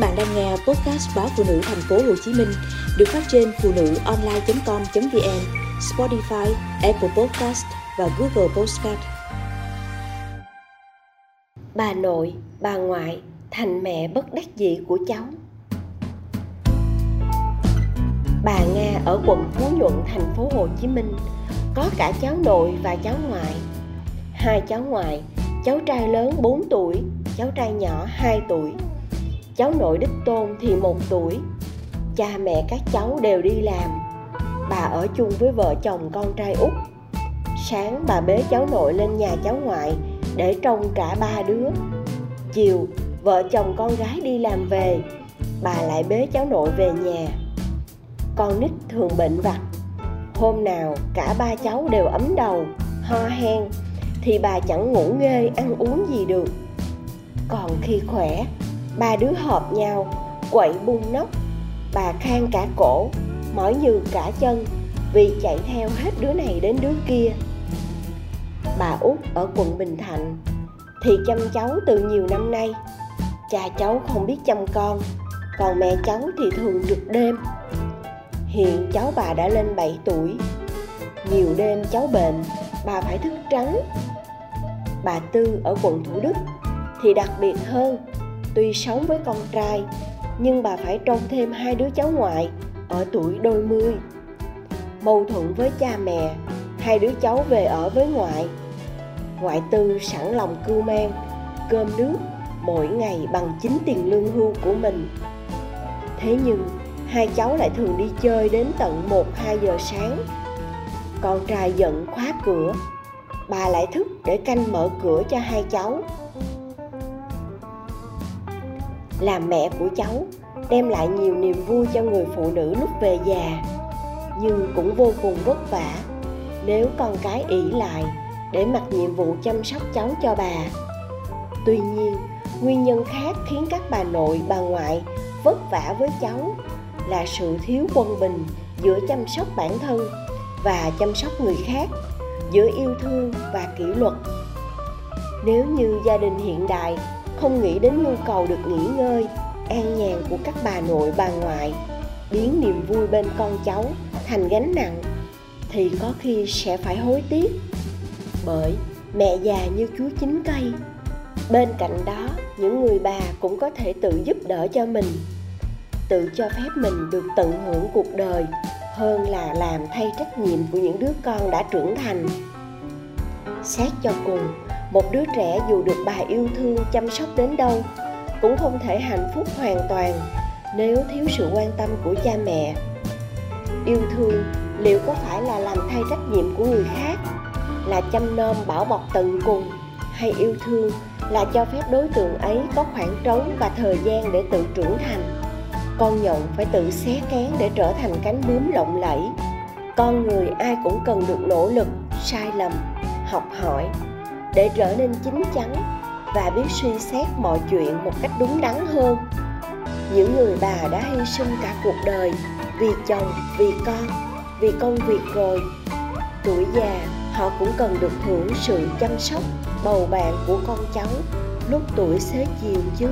bạn đang nghe podcast báo phụ nữ thành phố Hồ Chí Minh được phát trên phụ nữ online.com.vn, Spotify, Apple Podcast và Google Podcast. Bà nội, bà ngoại thành mẹ bất đắc dĩ của cháu. Bà Nga ở quận Phú Nhuận, thành phố Hồ Chí Minh có cả cháu nội và cháu ngoại. Hai cháu ngoại, cháu trai lớn 4 tuổi, cháu trai nhỏ 2 tuổi cháu nội đích tôn thì một tuổi. Cha mẹ các cháu đều đi làm. Bà ở chung với vợ chồng con trai út. Sáng bà bế cháu nội lên nhà cháu ngoại để trông cả ba đứa. Chiều, vợ chồng con gái đi làm về, bà lại bế cháu nội về nhà. Con nít thường bệnh vặt. Hôm nào cả ba cháu đều ấm đầu, ho hen, thì bà chẳng ngủ nghê ăn uống gì được. Còn khi khỏe ba đứa hợp nhau, quậy bung nóc. Bà khang cả cổ, mỏi như cả chân vì chạy theo hết đứa này đến đứa kia. Bà út ở quận bình thạnh thì chăm cháu từ nhiều năm nay. Cha cháu không biết chăm con, còn mẹ cháu thì thường trực đêm. Hiện cháu bà đã lên 7 tuổi, nhiều đêm cháu bệnh, bà phải thức trắng. Bà tư ở quận thủ đức thì đặc biệt hơn tuy sống với con trai, nhưng bà phải trông thêm hai đứa cháu ngoại ở tuổi đôi mươi. Mâu thuẫn với cha mẹ, hai đứa cháu về ở với ngoại. Ngoại tư sẵn lòng cưu mang, cơm nước mỗi ngày bằng chính tiền lương hưu của mình. Thế nhưng, hai cháu lại thường đi chơi đến tận 1-2 giờ sáng. Con trai giận khóa cửa, bà lại thức để canh mở cửa cho hai cháu là mẹ của cháu, đem lại nhiều niềm vui cho người phụ nữ lúc về già. Nhưng cũng vô cùng vất vả, nếu con cái ỷ lại để mặc nhiệm vụ chăm sóc cháu cho bà. Tuy nhiên, nguyên nhân khác khiến các bà nội, bà ngoại vất vả với cháu là sự thiếu quân bình giữa chăm sóc bản thân và chăm sóc người khác, giữa yêu thương và kỷ luật. Nếu như gia đình hiện đại không nghĩ đến nhu cầu được nghỉ ngơi, an nhàn của các bà nội, bà ngoại, biến niềm vui bên con cháu thành gánh nặng, thì có khi sẽ phải hối tiếc. Bởi mẹ già như chúa chín cây, bên cạnh đó, những người bà cũng có thể tự giúp đỡ cho mình, tự cho phép mình được tận hưởng cuộc đời hơn là làm thay trách nhiệm của những đứa con đã trưởng thành. Xét cho cùng một đứa trẻ dù được bà yêu thương chăm sóc đến đâu cũng không thể hạnh phúc hoàn toàn nếu thiếu sự quan tâm của cha mẹ. Yêu thương liệu có phải là làm thay trách nhiệm của người khác, là chăm nom bảo bọc tận cùng, hay yêu thương là cho phép đối tượng ấy có khoảng trống và thời gian để tự trưởng thành? Con nhộng phải tự xé kén để trở thành cánh bướm lộng lẫy. Con người ai cũng cần được nỗ lực, sai lầm, học hỏi để trở nên chín chắn và biết suy xét mọi chuyện một cách đúng đắn hơn. Những người bà đã hy sinh cả cuộc đời vì chồng, vì con, vì công việc rồi. Tuổi già, họ cũng cần được hưởng sự chăm sóc, bầu bạn của con cháu lúc tuổi xế chiều chứ.